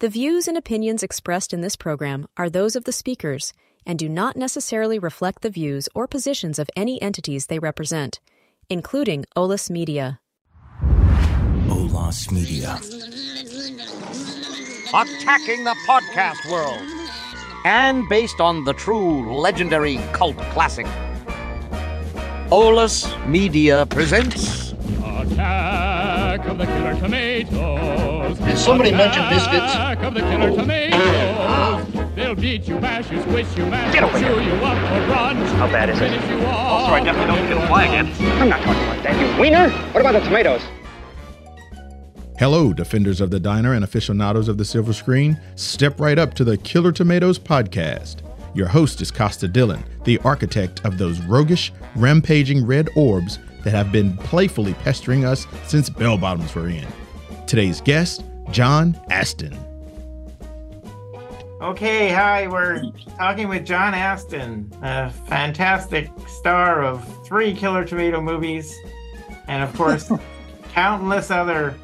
The views and opinions expressed in this program are those of the speakers and do not necessarily reflect the views or positions of any entities they represent, including OLAS Media. Olas Media. attacking the podcast world. And based on the true legendary cult classic, OLAS Media presents. Attack of the Killer Tomatoes. Did somebody mention biscuits? Attack of the Killer Tomatoes. They'll beat you, bash you, squish you, mash you, chew you up or run. How bad is it? Finish you off. Also, I definitely don't feel fly again. I'm not talking about that, you wiener. What about the tomatoes? Hello, defenders of the diner and aficionados of the silver screen. Step right up to the Killer Tomatoes podcast. Your host is Costa Dillon, the architect of those roguish, rampaging red orbs that have been playfully pestering us since bell bottoms were in. Today's guest, John Astin. Okay, hi, we're talking with John Astin, a fantastic star of three Killer Tomato movies, and of course, countless other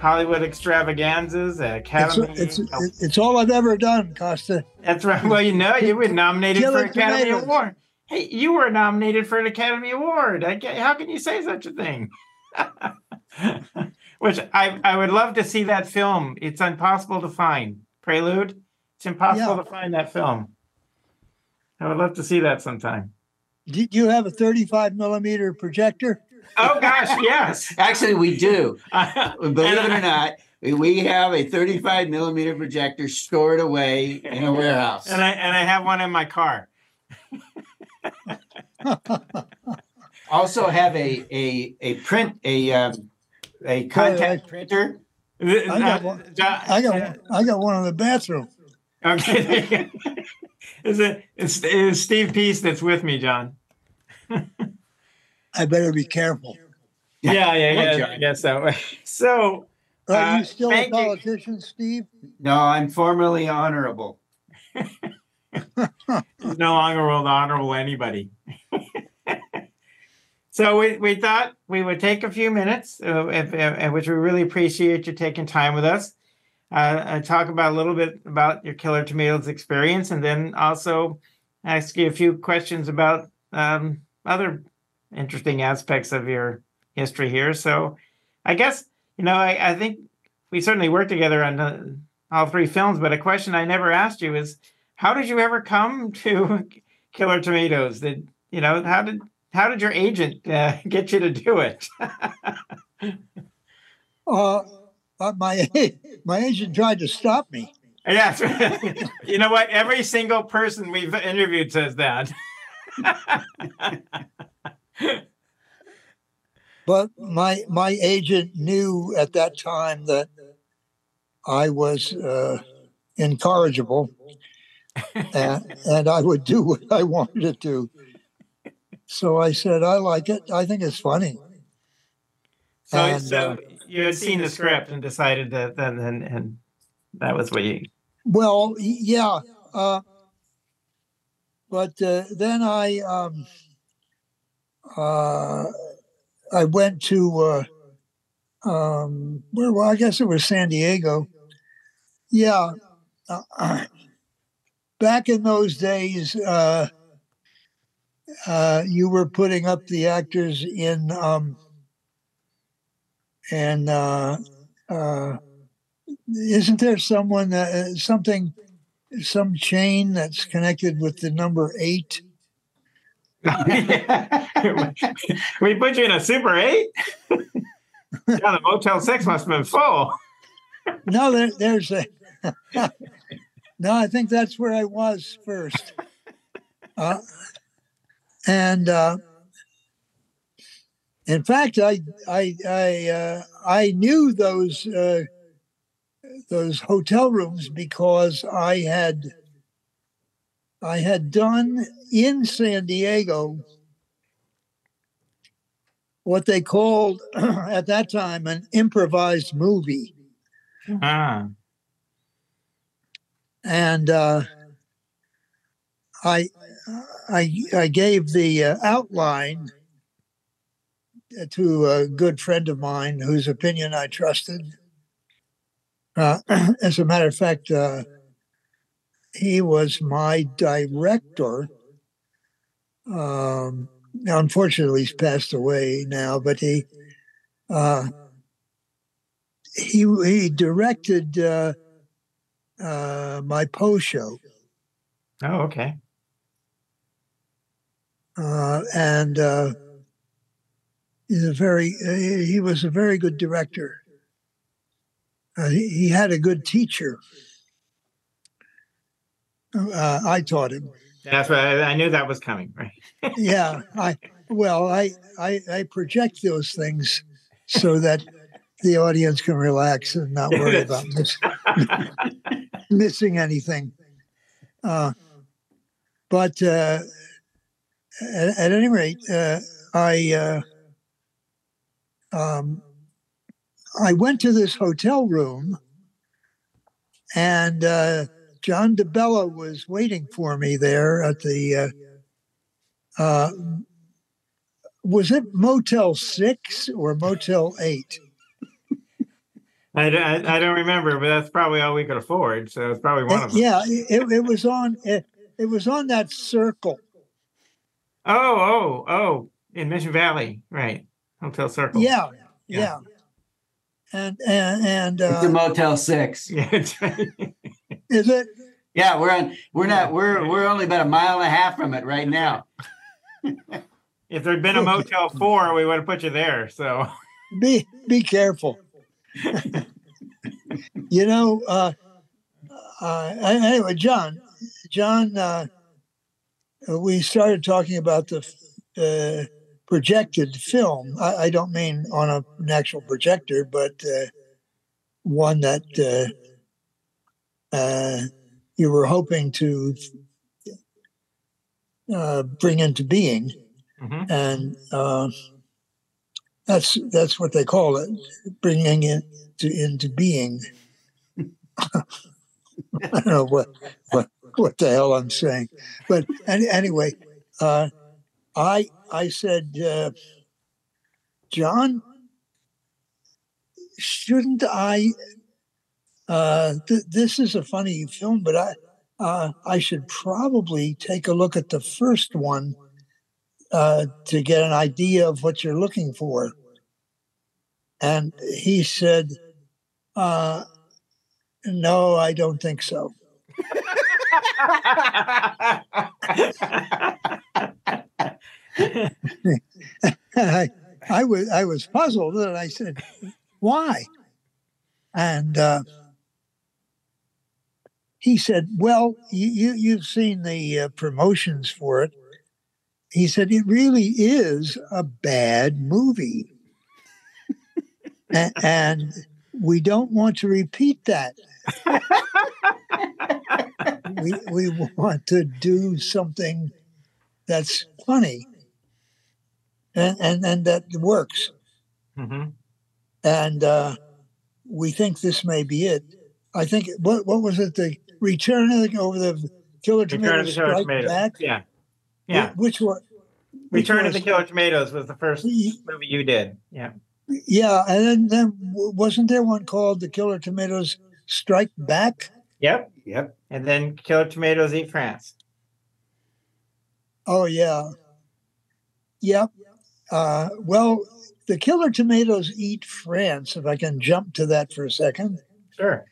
Hollywood extravaganzas, It's, Academy. it's, it's all I've ever done, Costa. That's right. Well, you know, you were nominated for Killer Academy Tomatoes. Award. Hey, you were nominated for an Academy Award. I ca- how can you say such a thing? Which I, I would love to see that film. It's impossible to find. Prelude. It's impossible Yeah. to find that film. I would love to see that sometime. Did you have a 35 millimeter projector? Oh gosh, yes. Actually, we do. Believe it or not, we- we have a 35 millimeter projector stored away in a warehouse. And I and I have one in my car. Also have a a a print a um, a contact printer. I got one. I got one, I got one in the bathroom. Okay. there you go. Is it it's, it's Steve Peace that's with me, John? I better be careful. Yeah, yeah, Hi, yeah. I guess so. So Are Uh, you still a thank you. politician, Steve? No, I'm formerly honorable. he's no longer will honorable anybody. so we, we thought we would take a few minutes, uh, if, uh, which we really appreciate you taking time with us. Uh, talk about a little bit about your Killer Tomatoes experience, and then also ask you a few questions about um, other interesting aspects of your history here. So, I guess you know, I, I think we certainly worked together on uh, all three films. But a question I never asked you is, how did you ever come to Killer Tomatoes? Did you know how did how did your agent uh, get you to do it? Uh, uh, my my agent tried to stop me, Yes. you know what? Every single person we've interviewed says that. but my my agent knew at that time that I was uh, incorrigible, and, and I would do what I wanted to do. So I said, "I like it. I think it's funny." So, And, so uh, you had seen the script and decided that then and, and that was what you Well, yeah. Uh, but uh, then I um, uh, I went to uh, um, where? Well, I guess it was San Diego. Yeah. Back in those days, uh, uh, you were putting up the actors in um, and uh, uh, isn't there someone uh, something some chain that's connected with the number eight we put you in a super eight. yeah, the Motel Six must have been full. no there, there's a no i think that's where i was first. Uh, and uh, in fact i i i uh, i knew those uh, those hotel rooms because i had i had done in san diego what they called at that time an improvised movie. Ah, and uh, I, I, I gave the uh, outline to a good friend of mine whose opinion I trusted, Uh, as a matter of fact, uh, he was my director. Um, unfortunately, he's passed away now, but he uh, he he directed uh, my Poe show, Oh, okay. uh, and uh, he's a very uh, he was a very good director. Uh, he, he had a good teacher. Uh, I taught him. That's what I, I knew that was coming. Right. yeah i well I, I i project those things so that the audience can relax and not worry about miss, missing anything uh, but uh, at, at any rate uh, i uh, um, i went to this hotel room and uh, john DeBello was waiting for me there at the uh, was it Motel Six or Motel Eight? I, don't- I, I don't remember, but that's probably all we could afford. So it's probably one of them. yeah, it, it was on. It, it was on that circle. Oh, oh, oh, in Mission Valley, right? Hotel Circle. Yeah, Yeah. yeah. And and and It's a uh, Motel Six. Yeah. it's right. is it? Yeah, we're on. We're not. We're we're only about a mile and a half from it right now. if there'd been a Motel Four, we would have put you there. So Be be careful. You know. Uh, uh, anyway, John, John, uh, we started talking about the uh, projected film. I, I don't mean on a, an actual projector, but uh, one that uh, uh, you were hoping to uh, bring into being, Mhm. and uh, that's that's what they call it, bringing it to, into being. I don't know what what what the hell I'm saying, but any, anyway, uh, I I said, uh, John, shouldn't I? Uh, th- this is a funny film, but I uh, I should probably take a look at the first one uh, to get an idea of what you're looking for. And he said, uh, "No, I don't think so." I, I was I was puzzled, and I said, "Why?" And uh, he said, "Well, you, you you've seen the uh, promotions for it." He said, "It really is a bad movie, and we don't want to repeat that. we we want to do something that's funny." And, and and that works. Mhm. and uh, we think this may be it. I think what what was it? The return of the over the killer Return of the Tomatoes. back. Yeah. Yeah. Which one? Which Return of the Killer Tomatoes was the first Y- movie you did. Yeah. Yeah, and then then wasn't there one called the Killer Tomatoes Strike Back? Yep. Yep. And then Killer Tomatoes Eat France. Oh yeah, yep. Uh, well, the Killer Tomatoes Eat France. If I can jump to that for a second, Sure.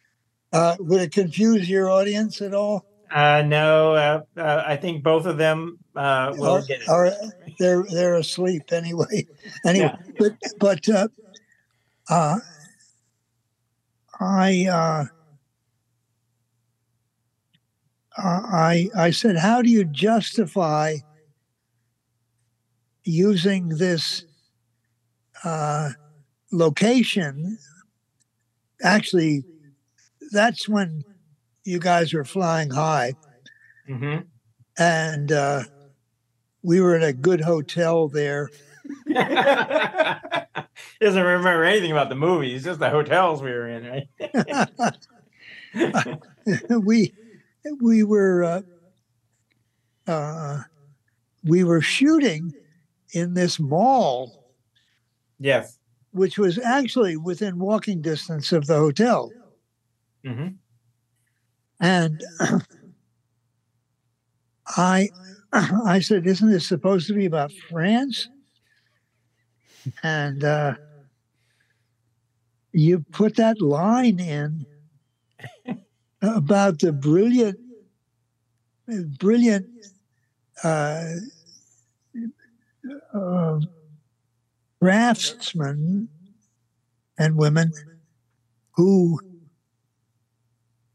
uh, would it confuse your audience at all? Uh, no, uh, uh, I think both of them uh, will Or- get it. or they're they're asleep anyway. Anyway, but but uh, uh, I uh, I I said, how do you justify using this uh, location? Actually, that's when you guys were flying high, hmm and uh, we were in a good hotel there. Doesn't remember anything about the movies, just the hotels we were in, right? we we were uh, uh, we were shooting in this mall, yes. which was actually within walking distance of the hotel. hmm And I I said, Isn't this supposed to be about France? And uh, you put that line in about the brilliant, brilliant uh, uh, craftsmen and women who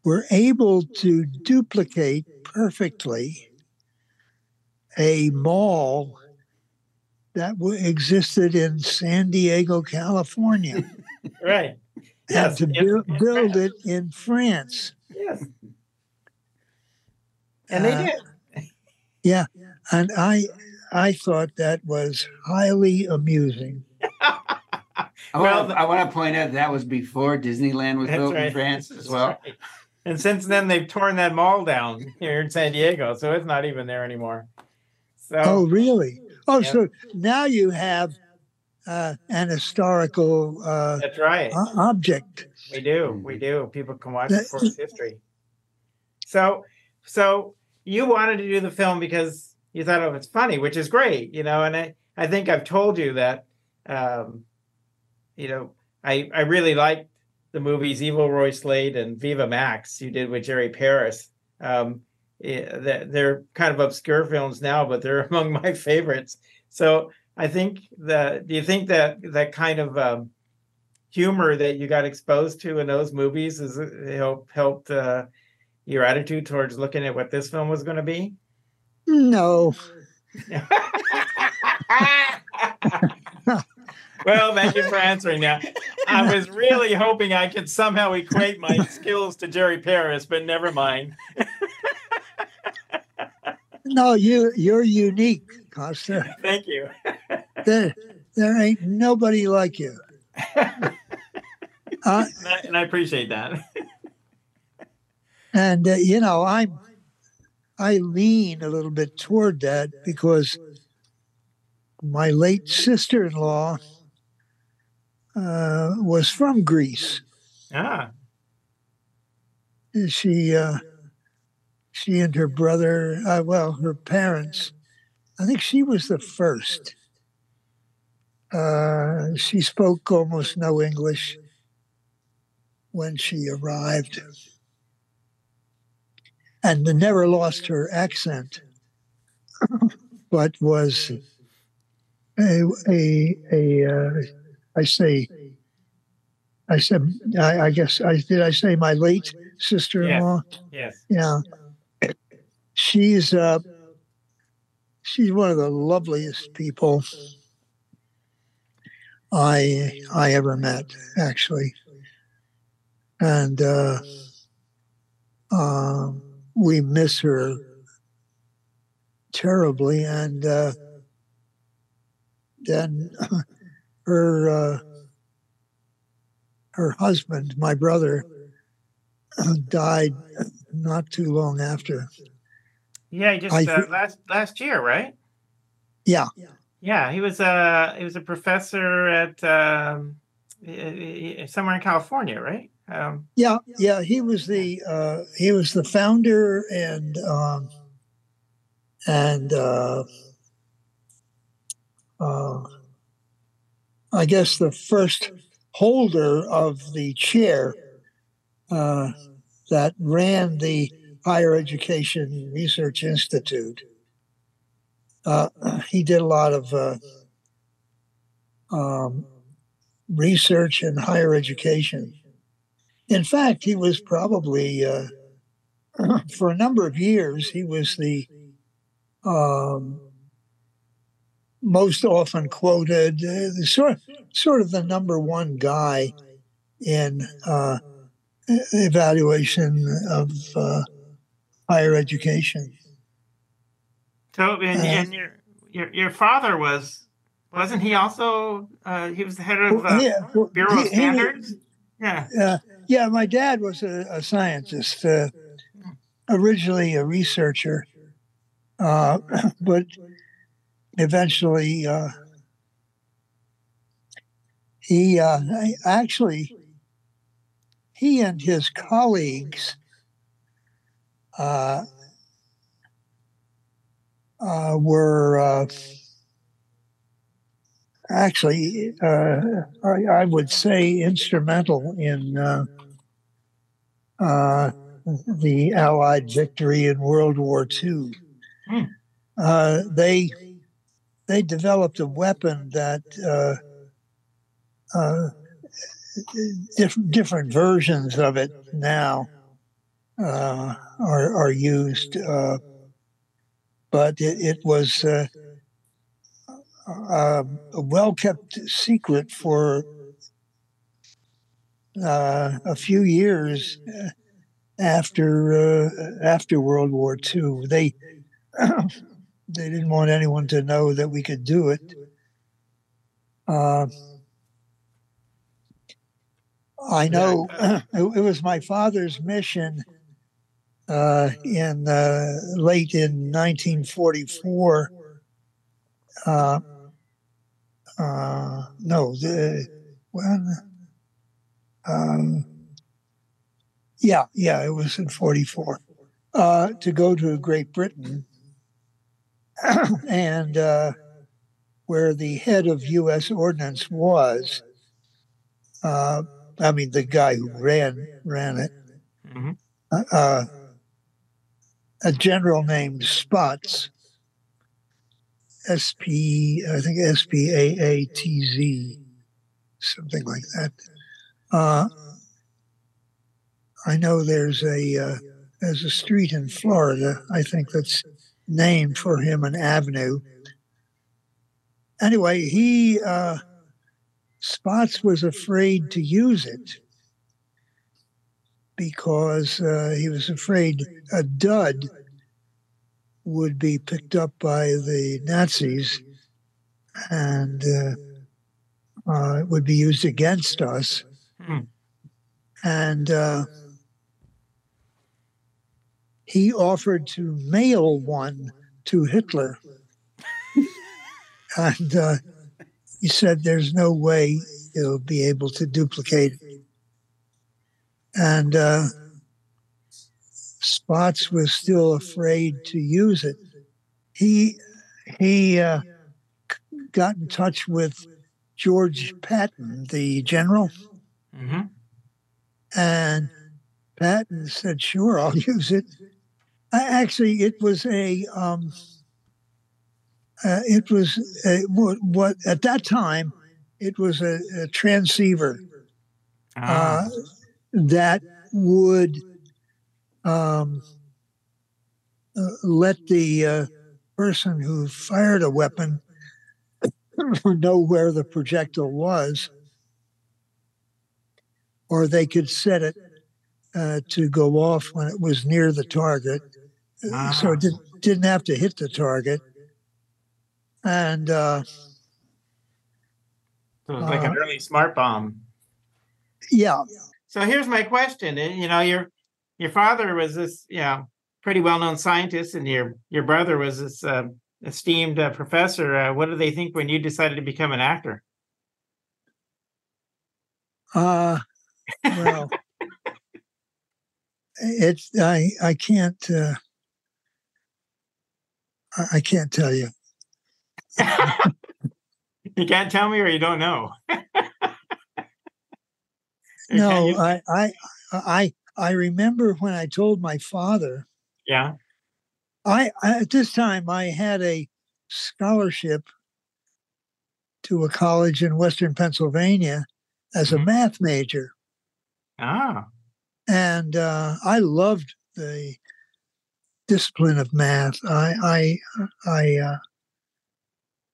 were able to duplicate perfectly a mall that w- existed in San Diego, California, Right. and Yes. to in- build, in it in France. Yes. And they Uh, did. Yeah, and I I thought that was highly amusing. I Well, want, to, I want to point out that was before Disneyland was That's built in. France as That's well. right. And since then, they've torn that mall down here in San Diego, so it's not even there anymore. So Oh, really? Oh, Yeah. so now you have uh, an historical uh, that's right. o- object. We do. We do. People can watch That- it for its history. So, so you wanted to do the film because you thought it was funny, which is great, you know. And I, I think I've told you that, um, you know, I, I really liked the movies Evil Roy Slade and Viva Max you did with Jerry Paris. Um, eh, they're, they're kind of obscure films now, but they're among my favorites. So I think that. Do you think that that kind of um, humor that you got exposed to in those movies has uh, helped helped uh, your attitude towards looking at what this film was going to be? No, well, thank you for answering that. I was really hoping I could somehow equate my skills to Jerry Paris, but never mind. no, you you're unique, Costa. Thank you. There, there ain't nobody like you. Uh, And I, and I appreciate that. and uh, you know, I'm I lean a little bit toward that because my late sister-in-law uh, was from Greece. Ah, She uh, she and her brother, uh, well, her parents. I think she was the first. Uh, she spoke almost no English when she arrived, and never lost her accent, but was a a a. Uh, I say. I said. I, I guess. I did. I say my late sister-in-law. yes. Yeah. She's uh she's one of the loveliest people I I ever met, actually. And uh um we miss her terribly and uh then her uh her husband, my brother, died not too long after. Yeah, just uh, last last year, right? Yeah, Yeah, he was a he was a professor at um, somewhere in California, right? Um, yeah, yeah. He was the uh, he was the founder and um, and uh, uh, I guess the first holder of the chair uh, that ran the Higher Education Research Institute. Uh, he did a lot of uh, um, research in higher education. In fact, he was probably, uh, for a number of years, he was the um, most often quoted, uh, the sort, sort of the number one guy in uh, evaluation of uh, higher education. so and, Uh, and your your your father was wasn't he also uh, he was the head of Well, uh, yeah, well, Bureau of he- he Standards? Yeah. Uh, yeah, my dad was a, a scientist, uh, originally a researcher, uh, but eventually uh, he uh, actually he and his colleagues uh, uh, were uh, actually, uh, I, I would say, instrumental in uh, uh, the Allied victory in World War II. Hmm. Uh, they they developed a weapon that uh, uh, different different versions of it now uh, are are used, uh, but it, it was uh, uh, a well kept secret for a few years after after World War II. They they didn't want anyone to know that we could do it. Uh, I know it, it was my father's mission uh, in uh, late in 1944. Uh, uh, no, the when um, yeah, yeah, it was in 44 uh, to go to Great Britain and uh, where the head of U.S. Ordnance was. Uh, I mean, the guy who ran ran it. Mhm. Uh, uh, a general named Spaatz. S P, I think S P A A T Z, something like that. Uh, I know there's a uh, there's a street in Florida. I think that's named for him, an avenue. Anyway, he uh, Spaatz was afraid to use it because uh, he was afraid a dud would be picked up by the Nazis and uh, uh, would be used against us. Hmm. And uh, he offered to mail one to Hitler. and uh, he said there's no way he'll be able to duplicate it. And uh, Spaatz was still afraid to use it. He he uh, got in touch with George Patton, the general, hmm and Patton said, "Sure, I'll use it." Actually, it was a um, uh, it was a, what, what at that time it was a, a transceiver Ah, uh, that would um, uh, let the uh, person who fired a weapon know where the projectile was, or they could set it uh, to go off when it was near the target, uh, so it did, didn't have to hit the target. And uh, so it was like an uh, early smart bomb. yeah, So here's my question. eh, You know, your your father was this, you know, pretty well known scientist, and your your brother was this uh, esteemed uh, professor. Uh, what did they think when you decided to become an actor? Uh, well, it's I I can't uh, I, can't tell you. you can't tell me, or you don't know. No? I I I I remember when I told my father. yeah. I, I at this time I had a scholarship to a college in Western Pennsylvania as a Mhm. math major, Ah. and uh, I loved the discipline of math. I I I uh,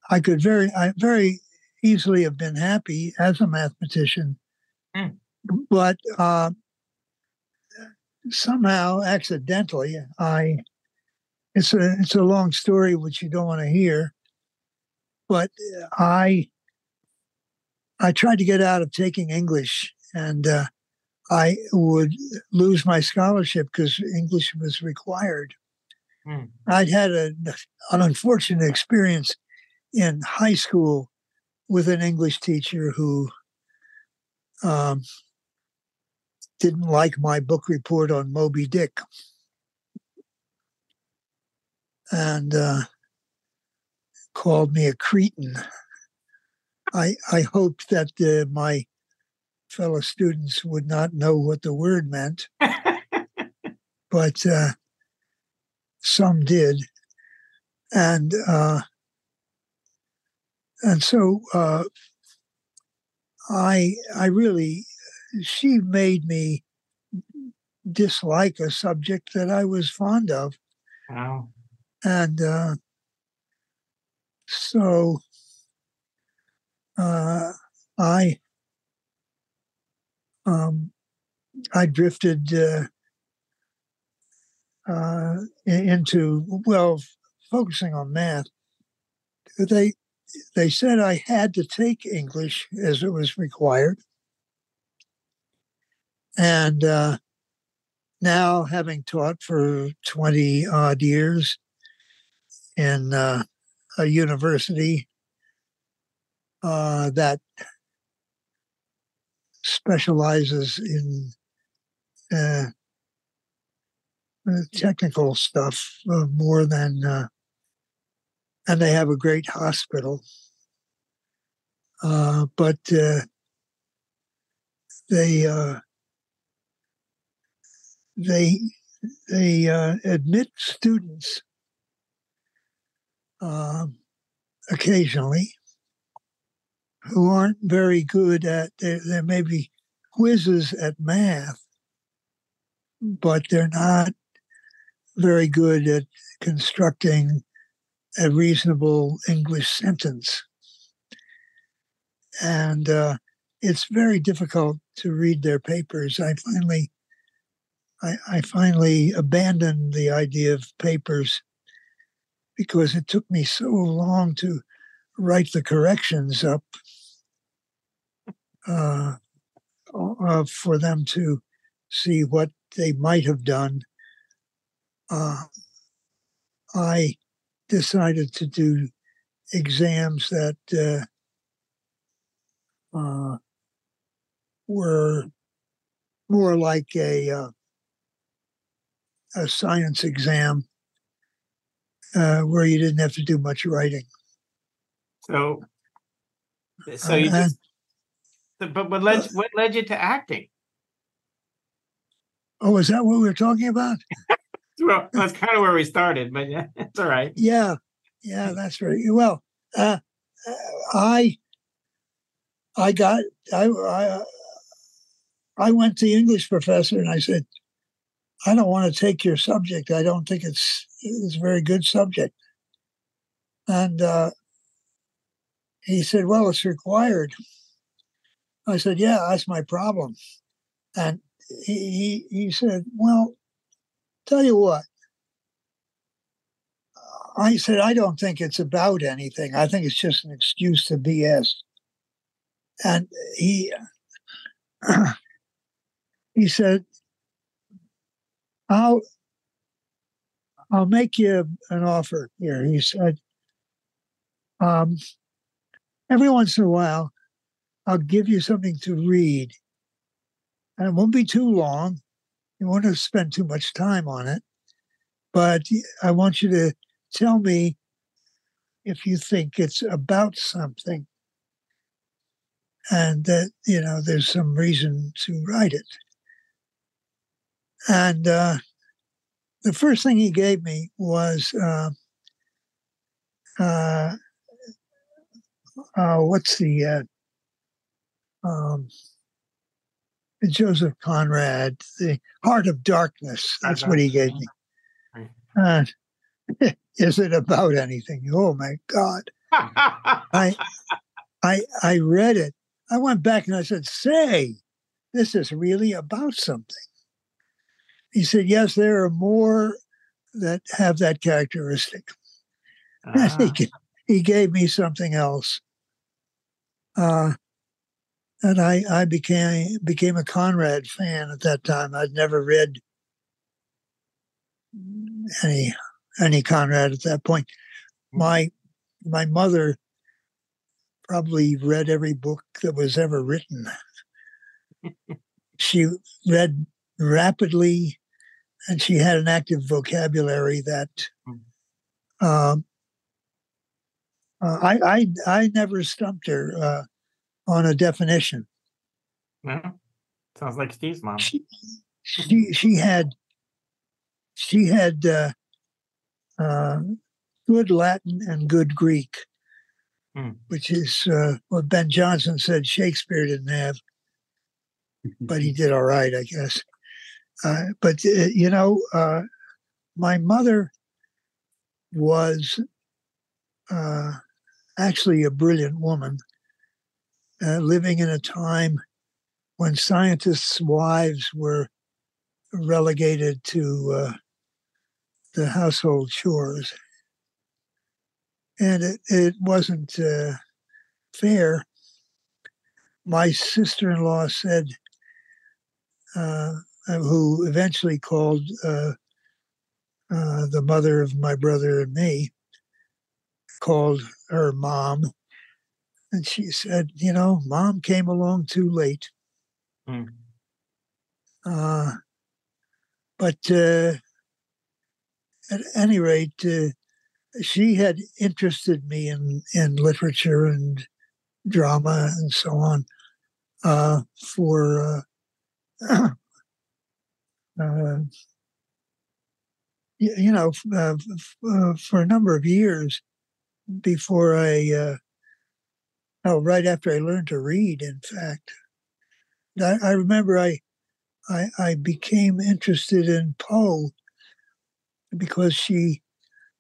I could very I very easily have been happy as a mathematician, Mm. but uh, somehow accidentally I it's a it's a long story which you don't want to hear, but I I tried to get out of taking English and. Uh, I would lose my scholarship because English was required. Hmm. I'd had a, an unfortunate experience in high school with an English teacher who um, didn't like my book report on Moby Dick. And uh, called me a cretin. I, I hoped that uh, my fellow students would not know what the word meant, but uh, some did. And uh, and so uh, I I really she made me dislike a subject that I was fond of. Wow. And uh, so uh, I um, I drifted uh, uh, into well, focusing on math. They they said I had to take English as it was required, and uh, now having taught for twenty odd years in uh, a university uh, that specializes in uh, uh, technical stuff uh, more than, uh, and they have a great hospital. Uh, but uh, they they they admit students um, occasionally who aren't very good at there, there may be quizzes at math but they're not very good at constructing a reasonable english sentence and uh, it's very difficult to read their papers i finally I, I finally abandoned the idea of papers because it took me so long to write the corrections up uh, uh, for them to see what they might have done. Uh, I decided to do exams that uh, uh, were more like a uh, a science exam uh, where you didn't have to do much writing. So, so you Uh, just, but what led what led you to acting? Oh, is that what we were talking about? Well, that's kind of where we started, but yeah, it's all right. Yeah, yeah, that's right. Well, uh, uh, I, I got, I, I, I went to the English professor and I said, I don't want to take your subject. I don't think it's it's a very good subject. And uh, he said, Well, it's required. I said, Yeah, that's my problem. And he, he, he said, Well, tell you what. I said, I don't think it's about anything. I think it's just an excuse to BS. And he he said, I'll I'll make you an offer here. He said, um, every once in a while, I'll give you something to read. And it won't be too long. You won't have to spend too much time on it. But I want you to tell me if you think it's about something and that, you know, there's some reason to write it. And uh, the first thing he gave me was uh, uh, uh, what's the uh, um, Joseph Conrad, the Heart of Darkness. That's what he gave me. Uh, is it about anything? Oh my God! I, I, I read it. I went back and I said, "Say, this is really about something." He said, "Yes, there are more that have that characteristic." And he, Ah, he gave me something else. Uh, and I, I became became a Conrad fan at that time. I'd never read any any Conrad at that point. My my mother probably read every book that was ever written. she read rapidly, and she had an active vocabulary that um, uh, I, I I never stumped her uh, on a definition. No? Sounds like Steve's mom. She she, she had she had uh, uh, good Latin and good Greek, Hmm. which is uh, what Ben Jonson said Shakespeare didn't have, but he did all right, I guess. Uh, but uh, you know, uh, my mother was uh, actually a brilliant woman, uh, living in a time when scientists' wives were relegated to uh, the household chores. And it, it wasn't uh, fair. My sister in law said, uh, who eventually called uh, uh, the mother of my brother and me, called her mom. And she said, You know, mom came along too late. Hmm. Uh, but uh, at any rate, uh, she had interested me in, in literature and drama and so on uh, for uh, uh, you know f- uh, f- uh, for a number of years before I oh right after I learned to read. In fact, I, I remember I, I I became interested in Poe because she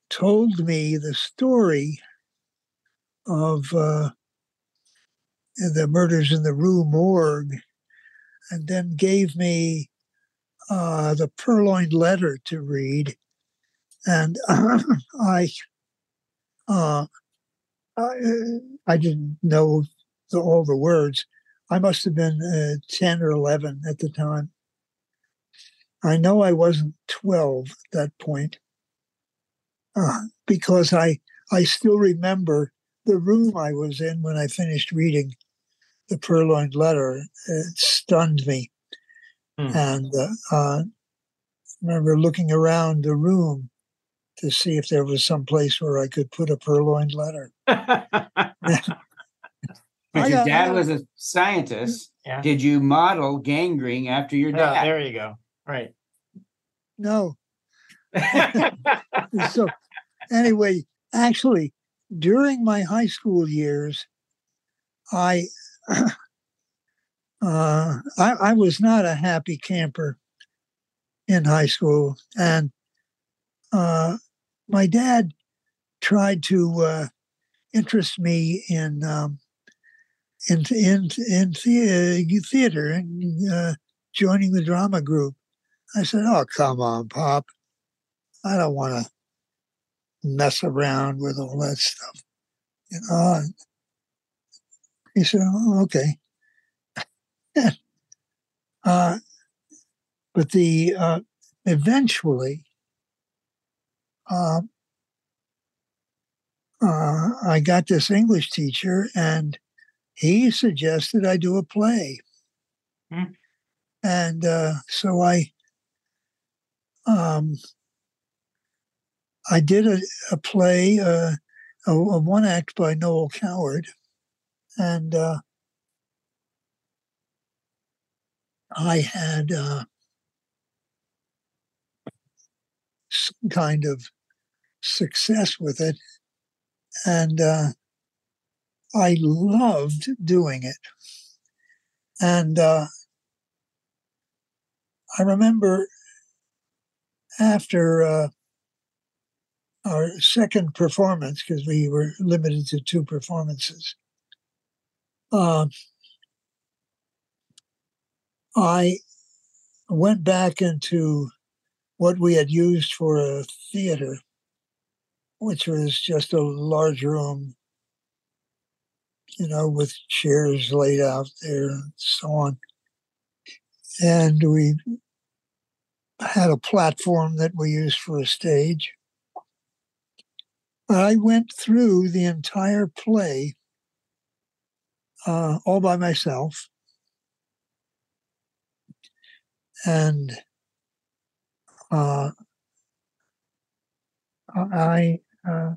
told me the story of uh, the murders in the Rue Morgue, and then gave me uh, the purloined letter to read, and I, uh, I, I didn't know the, all the words. I must have been uh, ten or eleven at the time. I know I wasn't twelve at that point, uh, because I I still remember the room I was in when I finished reading the purloined letter. It stunned me Hmm. and uh, uh, remember looking around the room to see if there was some place where I could put a purloined letter. But your dad was a scientist. yeah. Did you model Gangreen after your Yeah, dad? there you go. Right. No. So anyway, actually, during my high school years, I uh, I, I was not a happy camper in high school, and uh, my dad tried to uh, interest me in um, in in in the, theater and uh, joining the drama group. I said, "Oh, come on, Pop! I don't want to mess around with all that stuff." You know. and He said, "Oh, okay." uh, but the uh, eventually, uh, uh, I got this English teacher, and he suggested I do a play, Hmm. and uh, so I, um, I did a, a play, uh, a, a one act by Noel Coward, and uh, I had uh, some kind of success with it, and uh, I loved doing it. And uh, I remember after uh, our second performance, because we were limited to two performances, uh, I went back into what we had used for a theater, which was just a large room, you know, with chairs laid out there and so on. And we had a platform that we used for a stage. I went through the entire play uh, all by myself and uh, I uh,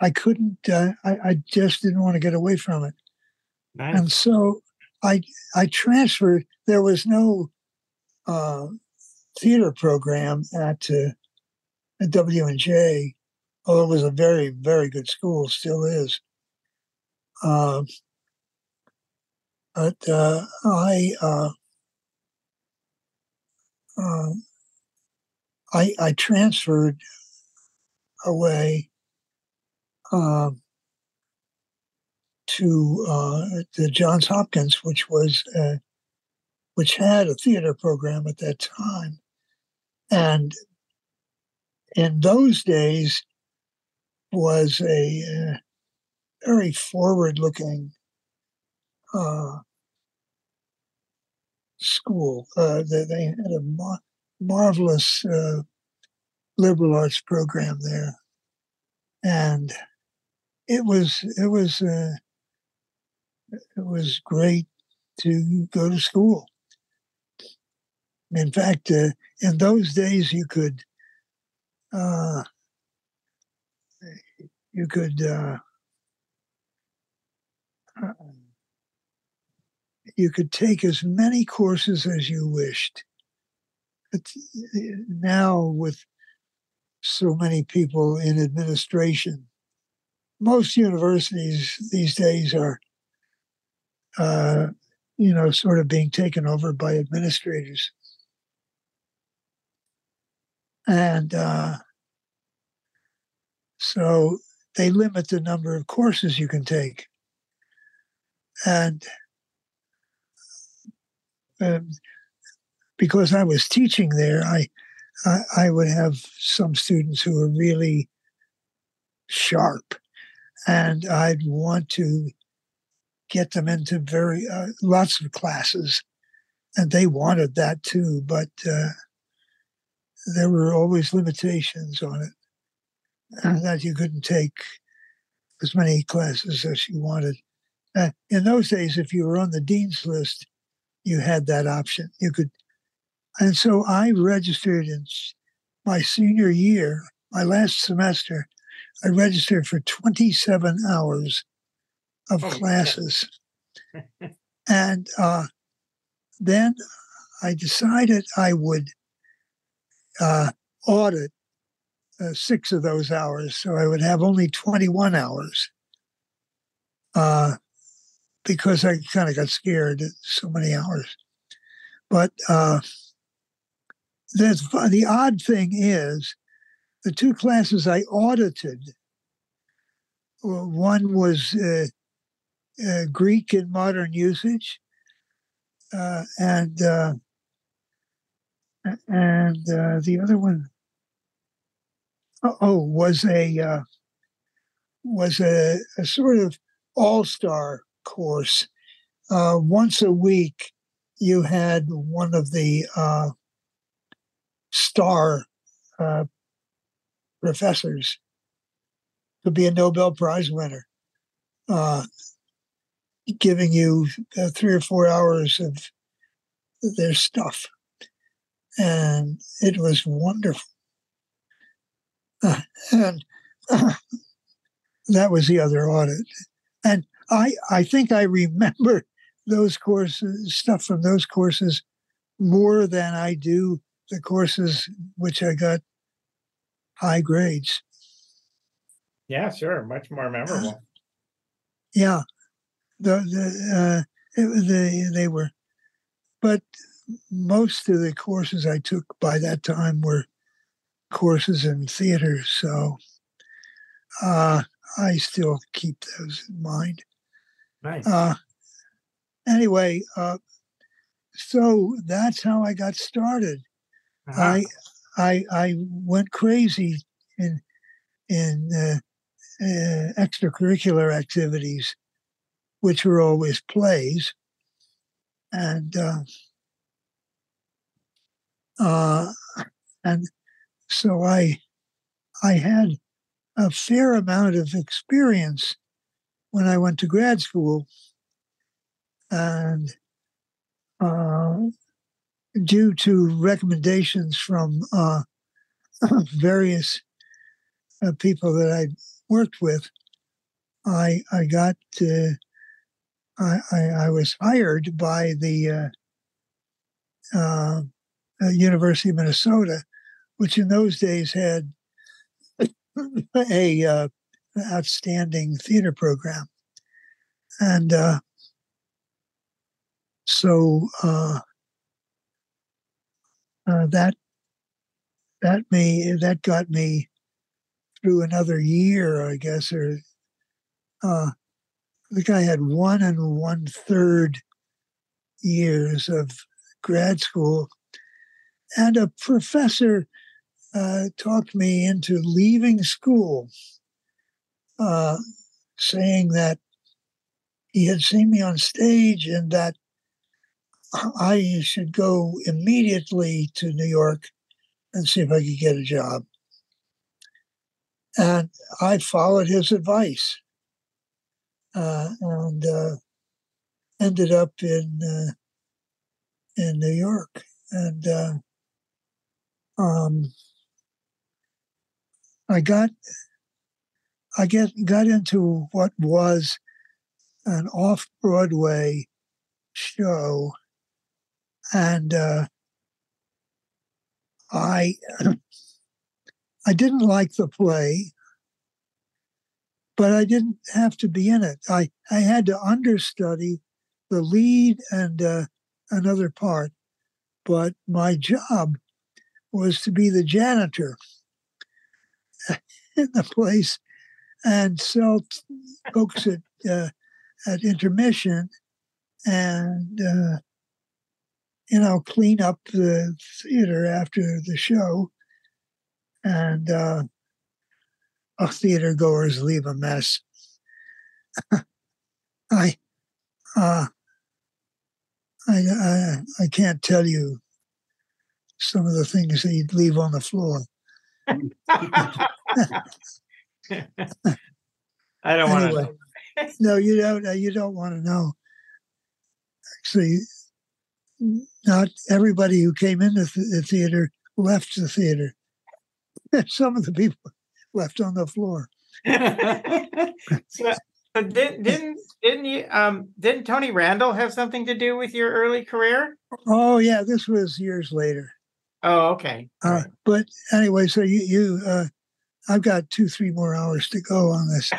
I couldn't. Uh, I, I just didn't want to get away from it, Nice. and so I I transferred. There was no uh, theater program at uh, at W and J, although it was a very very good school, still is. Um, but uh, I uh, uh, I I transferred away um, to uh, the Johns Hopkins, which was uh, which had a theater program at that time, and in those days was a uh, very forward-looking uh, school. Uh, they, they had a mar- marvelous uh, liberal arts program there, and it was it was uh, it was great to go to school. In fact, uh, in those days, you could uh, you could uh, you could take as many courses as you wished. But now, with so many people in administration, most universities these days are, uh, you know, sort of being taken over by administrators. And uh, so they limit the number of courses you can take. And because I was teaching there, I, I I would have some students who were really sharp, and I'd want to get them into very uh, lots of classes, and they wanted that too. But uh, there were always limitations on it, that you couldn't take as many classes as you wanted. Uh, in those days, if you were on the dean's list, you had that option. You could, and so I registered in my senior year, my last semester. I registered for 27 hours of Oh, classes, and uh, then I decided I would uh, audit uh, six of those hours, so I would have only 21 hours. Uh, because I kind of got scared at so many hours. But uh, the, the odd thing is, the two classes I audited one was uh, uh, Greek in modern usage, uh, and uh, and uh, the other one, oh, oh, was a uh, was a, a sort of all star course. Uh, once a week, you had one of the uh, star uh, professors, could be a Nobel Prize winner, uh, giving you uh, three or four hours of their stuff. And it was wonderful. Uh, and that was the other audit. And I I think I remember those courses stuff from those courses more than I do the courses which I got high grades. Yeah, sure. Much more memorable. Yeah, the the uh, it, they they were, but most of the courses I took by that time were courses in theater, so uh, I still keep those in mind. Nice. Uh, anyway, uh, so that's how I got started. Uh-huh. I I I went crazy in in uh, uh, extracurricular activities, which were always plays, and uh, uh, and so I I had a fair amount of experience when I went to grad school, and uh, due to recommendations from uh, various uh, people that I worked with, I I got uh, I, I, I was hired by the uh, uh, University of Minnesota, which in those days had a uh, outstanding theater program, and uh, so uh, uh, that that me that got me through another year, I guess, or uh, I think I had one and one third years of grad school, and a professor uh, talked me into leaving school, uh, saying that he had seen me on stage and that I should go immediately to New York and see if I could get a job. And I followed his advice uh, and uh, ended up in uh, in New York. And uh, um, I got I get got into what was an off Broadway show, and uh, I I didn't like the play, but I didn't have to be in it. I I had to understudy the lead and uh, another part, but my job was to be the janitor in the place and sell folks at uh, at intermission and uh, you know clean up the theater after the show. And uh, oh, theater goers leave a mess. I, uh, I i i can't tell you some of the things that you'd leave on the floor I don't Anyway. want to. no, you don't. uh, You don't want to know. Actually, not everybody who came into the theater left the theater. Some of the people left on the floor. so, so did, didn't didn't you um didn't Tony Randall have something to do with your early career? Oh yeah, this was years later. Oh, okay. Uh, but anyway, so you you uh, I've got two three more hours to go on this.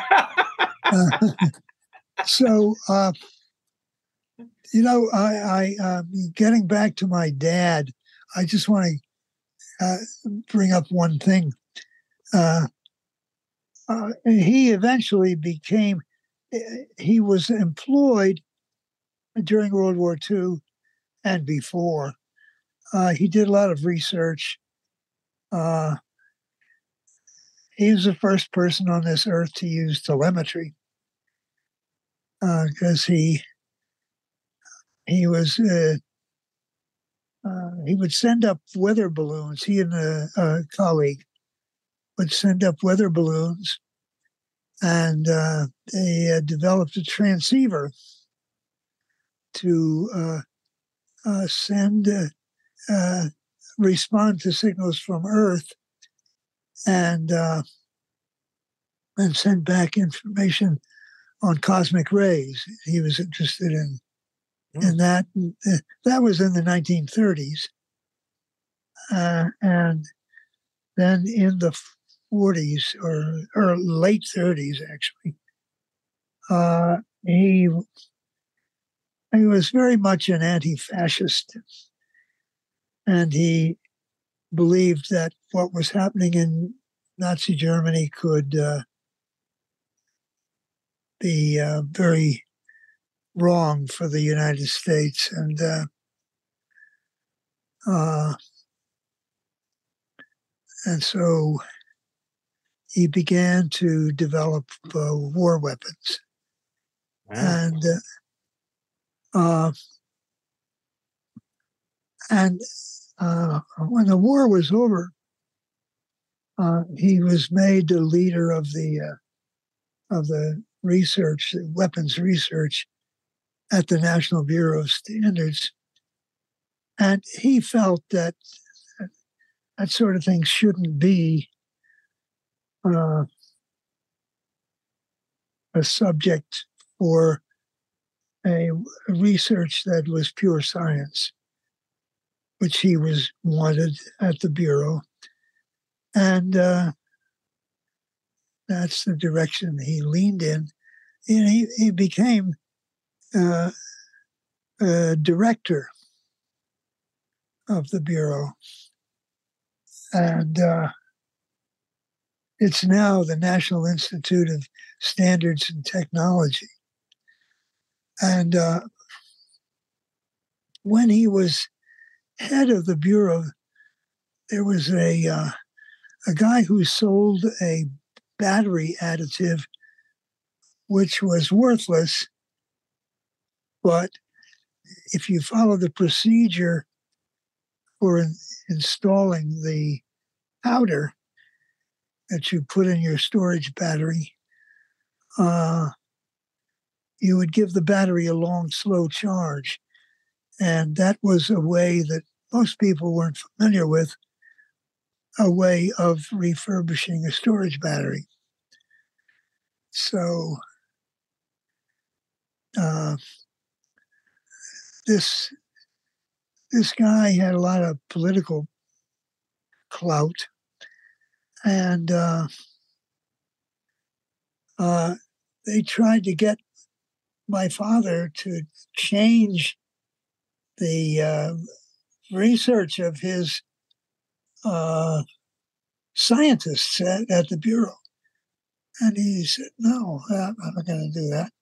Uh, so uh, you know, I, I uh, getting back to my dad. I just want to uh, bring up one thing. Uh, uh, he eventually became. eh, He was employed during World War II and before. Uh, he did a lot of research. Uh, he was the first person on this earth to use telemetry because he he was uh, uh, he would send up weather balloons. He and a, a colleague would send up weather balloons, and uh, they uh, developed a transceiver to uh, uh, send uh, uh, respond to signals from Earth and uh, and send back information on cosmic rays. He was interested in in that. Uh, That was in the 1930s, uh, and then in the 40s or or late 30s, actually, uh, he he was very much an anti-fascist, and he believed that what was happening in Nazi Germany could uh, be uh, very wrong for the United States, and uh, uh, and so he began to develop uh, war weapons, and uh, uh, and uh, when the war was over, uh, he was made the leader of the uh, of the research, weapons research, at the National Bureau of Standards, and he felt that that sort of thing shouldn't be uh, a subject for a research that was pure science, which he was wanted at the bureau, and uh, that's the direction he leaned in. And he, he became uh, a director of the Bureau. And uh, it's now the National Institute of Standards and Technology. And uh, when he was head of the Bureau, there was a, uh, a guy who sold a battery additive which was worthless. But if you follow the procedure for in, installing the powder that you put in your storage battery, uh, you would give the battery a long, slow charge. And that was a way that most people weren't familiar with a way of refurbishing a storage battery. So, uh, this this guy had a lot of political clout, and uh, uh, they tried to get my father to change the uh, research of his uh, scientists at, at, the bureau, and he said, "No, I'm not going to do that."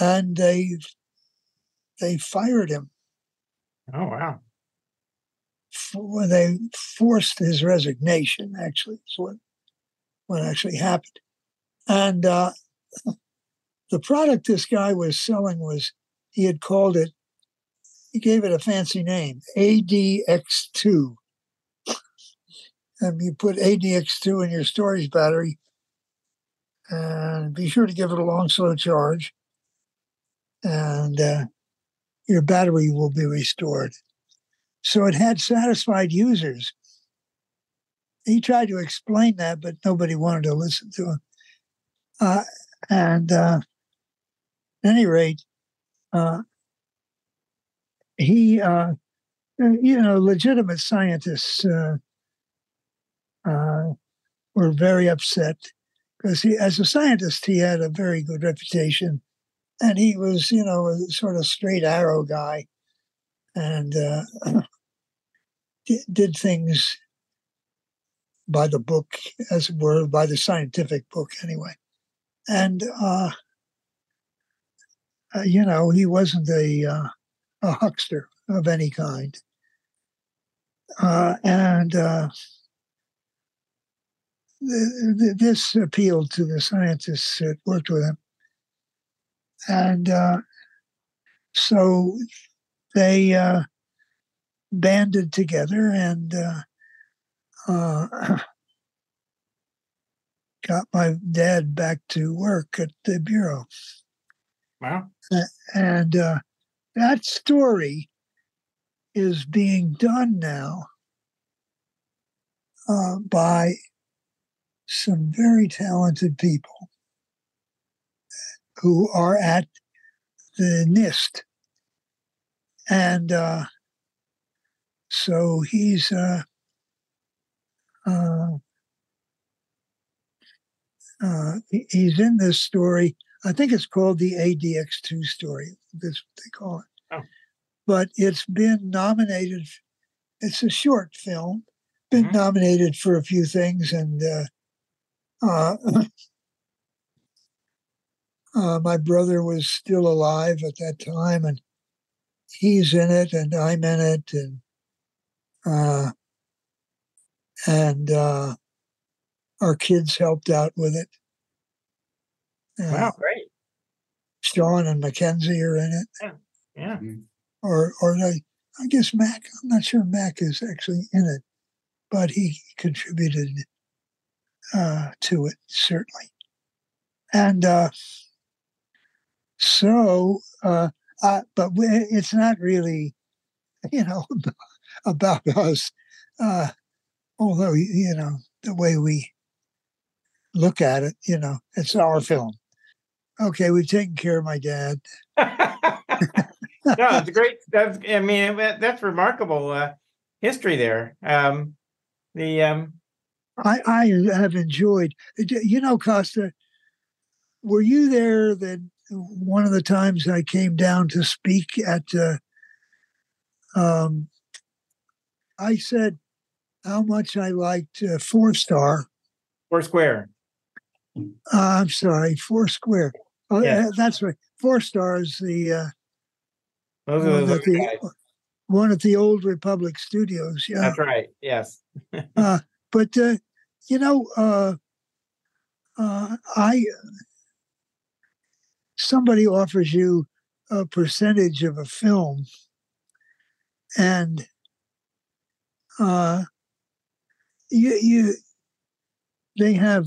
And they they fired him. Oh wow! For, they forced his resignation. Actually, is what what actually happened. And uh, the product this guy was selling was he had called it. He gave it a fancy name, ADX2. and you put ADX2 in your storage battery, and be sure to give it a long, slow charge. And uh, your battery will be restored. So it had satisfied users. He tried to explain that, but nobody wanted to listen to him. Uh, and uh, at any rate, he, uh, you know, legitimate scientists uh, uh, were very upset because he, as a scientist, he had a very good reputation and he was, you know, a sort of straight arrow guy, and uh, did things by the book, as it were, by the scientific book, anyway. And uh, uh, you know, he wasn't a uh, a huckster of any kind, uh, and uh, this appealed to the scientists that worked with him and uh, so they uh, banded together and got my dad back to work at the bureau. Wow! And uh, that story is being done now uh, by some very talented people who are at the NIST. And uh, so he's uh, uh, uh he's in this story. I think it's called the ADX2 story. That's what they call it. Oh. But it's been nominated. It's a short film. Been mm-hmm. nominated for a few things, and uh, uh uh, my brother was still alive at that time, and he's in it, and I'm in it, and uh, and uh, our kids helped out with it. Wow, great! Sean and Mackenzie are in it. Yeah, yeah. Mm-hmm. Or, or I, I guess Mac. I'm not sure Mac is actually in it, but he contributed uh, to it certainly. And uh, so uh, uh, but we, it's not really, you know, about us. Uh, although you know the way we look at it, you know, it's our film. Okay, we've taken care of my dad. no, it's great. That's I mean that's remarkable uh, history there. Um, the um, I, I have enjoyed, you know, Costa. Were you there? That one of the times I came down to speak at, uh, um, I said how much I liked uh, Four Star. Four Square. Uh, I'm sorry, Four Square. Oh, Yeah. that's right. Four Stars, the uh, one, at the, guys. one at the Old Republic Studios. Yeah. That's right. Yes. Uh, but uh, you know, uh, uh, I somebody offers you a percentage of a film, and uh, you you they have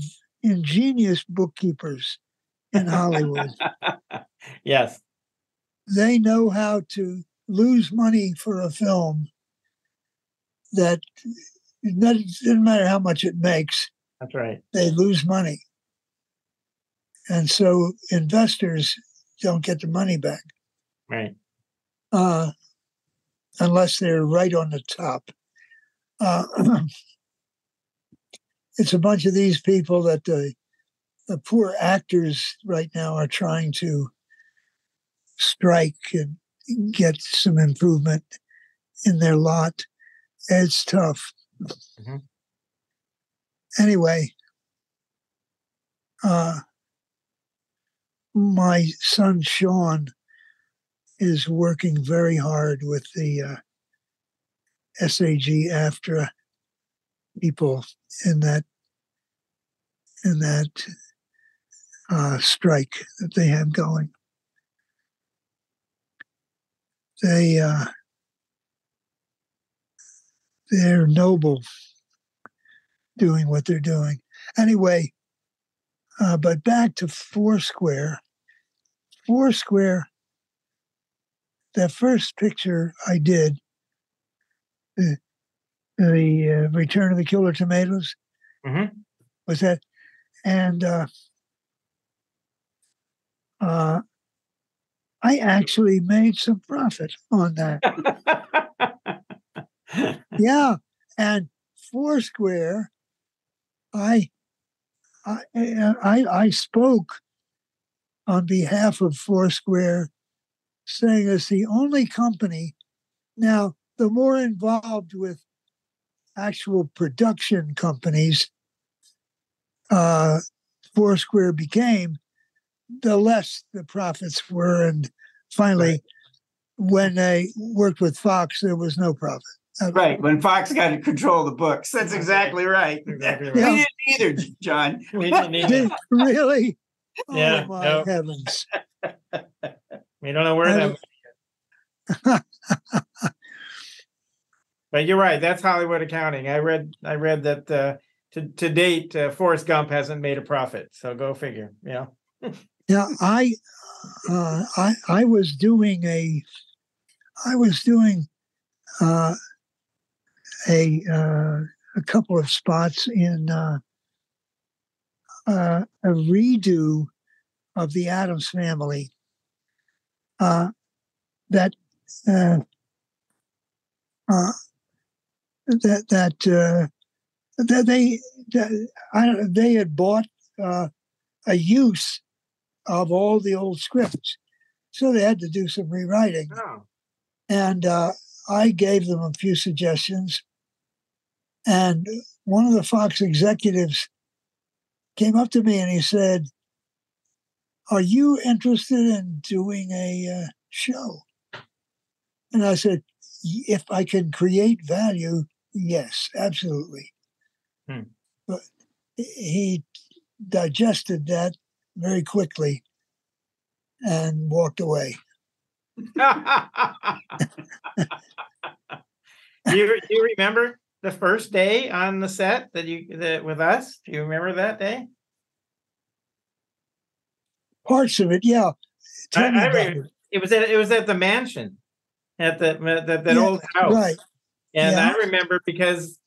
ingenious bookkeepers in Hollywood. yes. they know how to lose money for a film that doesn't matter how much it makes That's right. they lose money. And so investors don't get the money back Right. uh, unless they're right on the top. Uh, it's a bunch of these people that the, the poor actors right now are trying to strike and get some improvement in their lot. It's tough. Mhm. Anyway, uh, my son Sean is working very hard with the uh, SAG AFTRA people in that in that uh, strike that they have going. They uh, they're noble doing what they're doing. Anyway, uh, but back to Foursquare. Foursquare, the first picture I did, the, the uh, Return of the Killer Tomatoes, Mhm. was that, and uh, uh, I actually made some profit on that. yeah, and Foursquare, I, I, I, I spoke on behalf of Foursquare, saying it's the only company. Now, the more involved with actual production companies, uh, Foursquare became, the less the profits were, and finally, when they worked with Fox, there was no profit. Right. When Fox got to control the books. That's exactly right. Exactly We didn't either, John. We didn't need Did- that. really? Yeah, Oh my no. heavens! We don't know where I that. But you're right. That's Hollywood accounting. I read. I read that uh, to to date, uh, Forrest Gump hasn't made a profit. So go figure. Yeah. Now I, uh, I, I was doing a, I was doing uh, a uh, a couple of spots in uh, uh, a redo of the Addams Family. Uh, that uh, uh, that that uh, that they that, I don't, they had bought uh, a use of all the old scripts. So they had to do some rewriting. Oh. And uh, I gave them a few suggestions. And one of the Fox executives came up to me and he said, Are you interested in doing a uh, show? And I said, If I can create value, yes, absolutely. Hmm. But he digested that very quickly and walked away. do you do you remember the first day on the set that you that with us? Do you remember that day? Parts of it, yeah. Tell I- me I about it. it was at it was at the mansion, at the that, that Yeah, old house. right. And Yeah. I remember because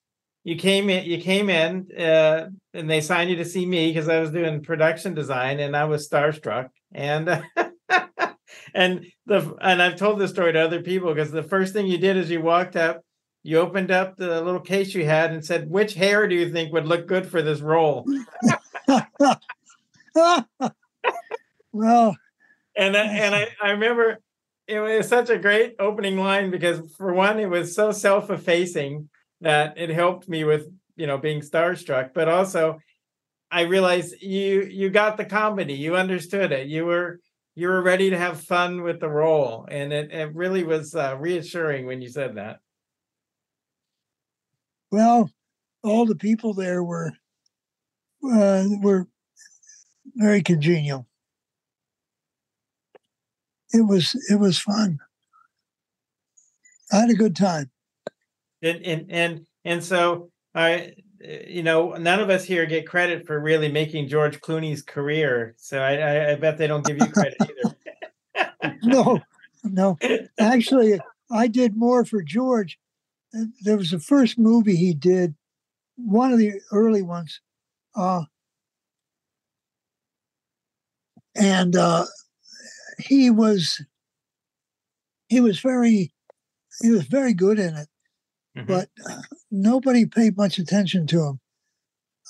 you came in, you came in, uh, and they signed you to see me because I was doing production design, and I was starstruck. And and the and I've told this story to other people because the first thing you did is you walked up, you opened up the little case you had, and said, "Which hair do you think would look good for this role?" well, and I, and I, I remember it was such a great opening line because for one it was so self-effacing that it helped me with you know being starstruck but also i realized you you got the comedy you understood it you were you were ready to have fun with the role and it, it really was uh, reassuring when you said that well, all the people there were uh, were very congenial. It was it was fun. I had a good time. and and and, and so i you know none of us here get credit for really making george clooney's career so i i, I bet they don't give you credit either no, no. Actually, I did more for George. There was the first movie he did, one of the early ones, uh, and uh, he was he was very he was very good in it, Mhm. but uh, nobody paid much attention to him.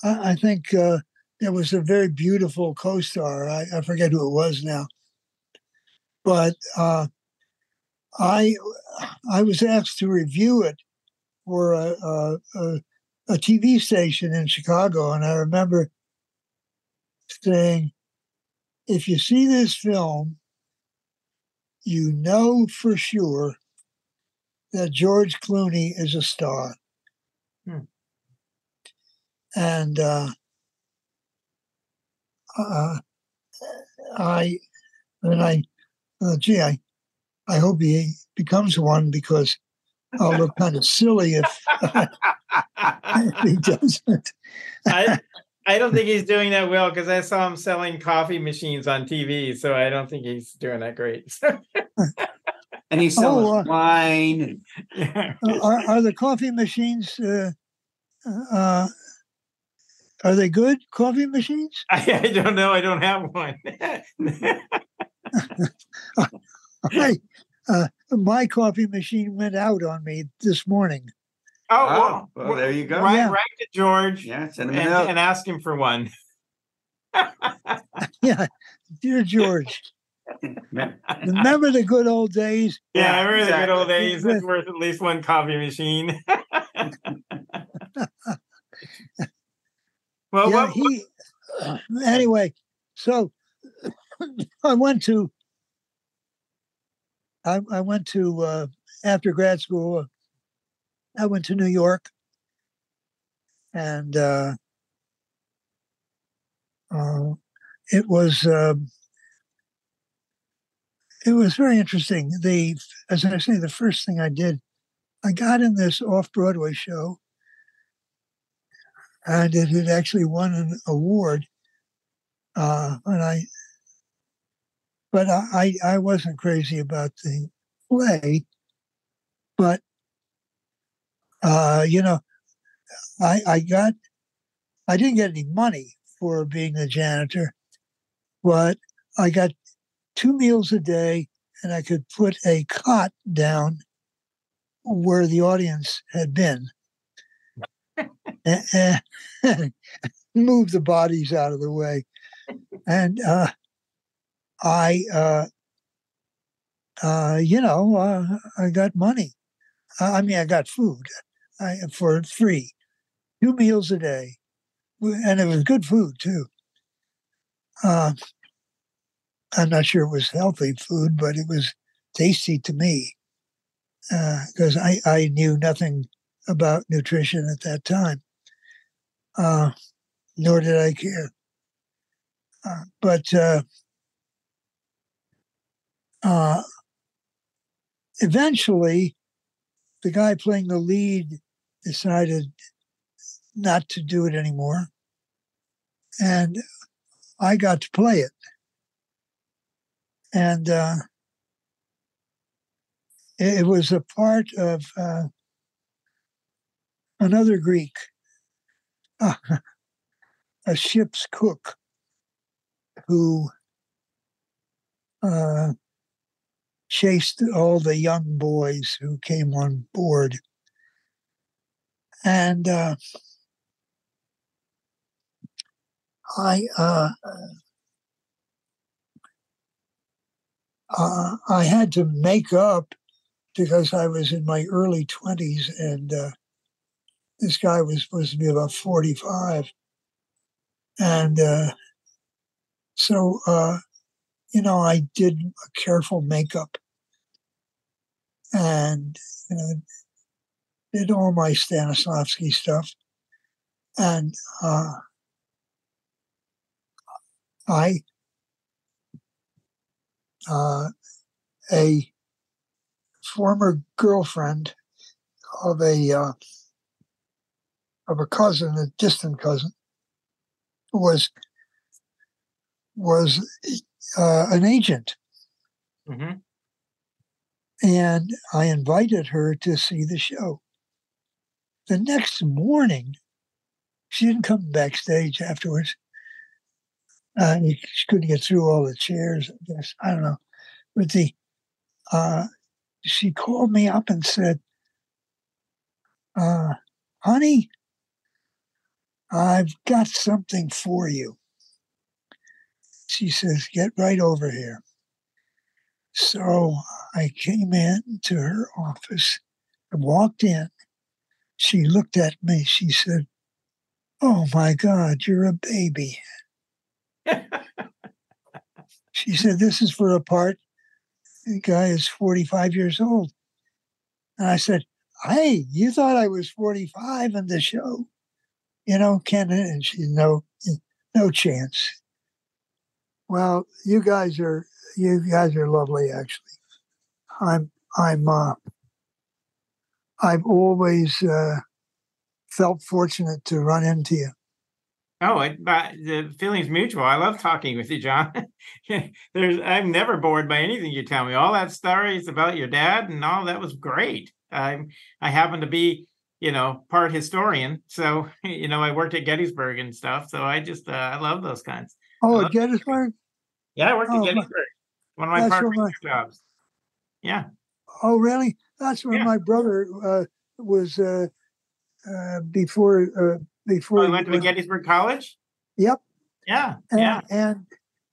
I, I think uh, there was a very beautiful co-star. I, I forget who it was now but uh, I I was asked to review it for a, a, a, a TV station in Chicago, and I remember saying, "If you see this film, you know for sure that George Clooney is a star." Hmm. And uh, uh, I and I uh, gee, I, I hope he becomes one because I'll look kind of silly if, if he doesn't. I I don't think he's doing that well because I saw him selling coffee machines on TV, so I don't think he's doing that great. And he sells Oh, uh, wine. Yeah. Uh, are, are the coffee machines? Uh, uh, are they good coffee machines? I, I don't know. I don't have one. I, uh, my coffee machine went out on me this morning. Oh, Oh, well, well, there you go. Write, Yeah. write to George Yeah, send him and, a note. and ask him for one. Yeah, dear George, remember the good old days? Yeah, I remember the good old days. It's worth at least one coffee machine. well, yeah, what, he. Anyway, so I went to. I, I went to uh, after grad school. I went to New York, and uh, uh, it was um it was very interesting. The as I say, the first thing I did, I got in this off Broadway show, and it had actually won an award. Uh, and I, but I I wasn't crazy about the play, but uh, you know, I I got I didn't get any money for being a janitor, but I got two meals a day, and I could put a cot down where the audience had been. and, and move the bodies out of the way. And uh, I, uh, uh, you know, uh, I got money. I mean, I got food I, for free, two meals a day, and it was good food too. Uh, I'm not sure it was healthy food, but it was tasty to me because I, I knew nothing about nutrition at that time, uh, nor did I care. Uh, but uh, uh, eventually, the guy playing the lead decided not to do it anymore, and I got to play it. And uh, it was a part of uh, another Greek, uh, a ship's cook, who uh, chased all the young boys who came on board. And uh, I uh, uh, I had to make up because I was in my early twenties, and uh, this guy was supposed to be about forty-five, and uh, so you know I did a careful makeup, and you know did all my Stanislavski stuff, and uh, I uh, a former girlfriend of a uh, of a cousin, a distant cousin, was was uh, an agent, hmm and I invited her to see the show. The next morning, she didn't come backstage afterwards. Uh, she couldn't get through all the chairs. I guess I don't know, but the uh, she called me up and said, uh, "Honey, I've got something for you." She says, "Get right over here." So I came in to her office, I walked in. She looked at me. She said, "Oh my God, you're a baby." She said, This is for a part. The guy is 45 years old. And I said, Hey, you thought I was 45 in the show? You know, Ken, and she no no chance. Well, you guys are you guys are lovely actually. I'm I'm uh I've always uh felt fortunate to run into you. Oh, it, the feeling's mutual. I love talking with you, John. There's, I'm never bored by anything you tell me. All that stories about your dad and all that was great. I, I happen to be, you know, part historian, so you know, I worked at Gettysburg and stuff. So I just, uh, I love those kinds. Oh, at Gettysburg? Yeah, I worked Oh, at my- Gettysburg. One of my park my- jobs. Yeah. Oh, really? That's where Yeah. my brother uh, was uh, uh, before uh, before Oh, he went to Gettysburg College? Yep. Yeah. and, Yeah. and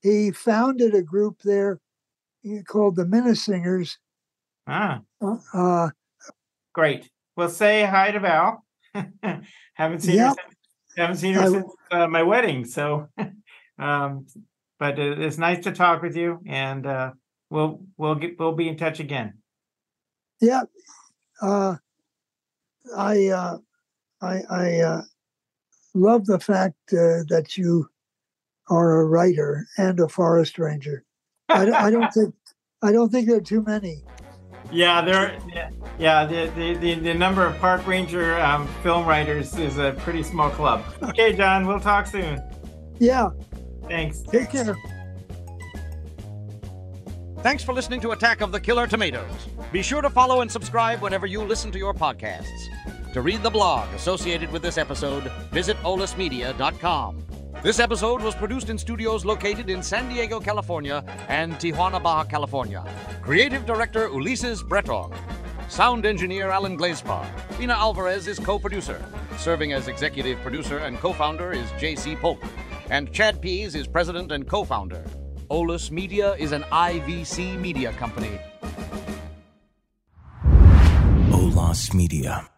he founded a group there called the Minnesingers. Ah, Uh, uh, great. Well, say hi to Val. haven't seen her Yep. since, haven't seen her I since uh, my wedding. So, um, but it, it's nice to talk with you, and uh, we'll we'll get we'll be in touch again. Yeah, uh, I uh, I, I uh, love the fact uh, that you are a writer and a forest ranger. I, I don't think I don't think there are too many. Yeah, there. Yeah, yeah the, the the the number of park ranger um, film writers is a pretty small club. Okay, John, we'll talk soon. Yeah, Thanks. take care. Thanks for listening to Attack of the Killer Tomatoes. Be sure to follow and subscribe whenever you listen to your podcasts. To read the blog associated with this episode, visit olasmedia.com. This episode was produced in studios located in San Diego, California and Tijuana, Baja California. Creative Director Ulises Breton. Sound Engineer Alan Glazepar. Ina Alvarez is co-producer. Serving as executive producer and co-founder is J.C. Polk. And Chad Pease is president and co-founder. Olas Media is an IVC media company. Olas Media.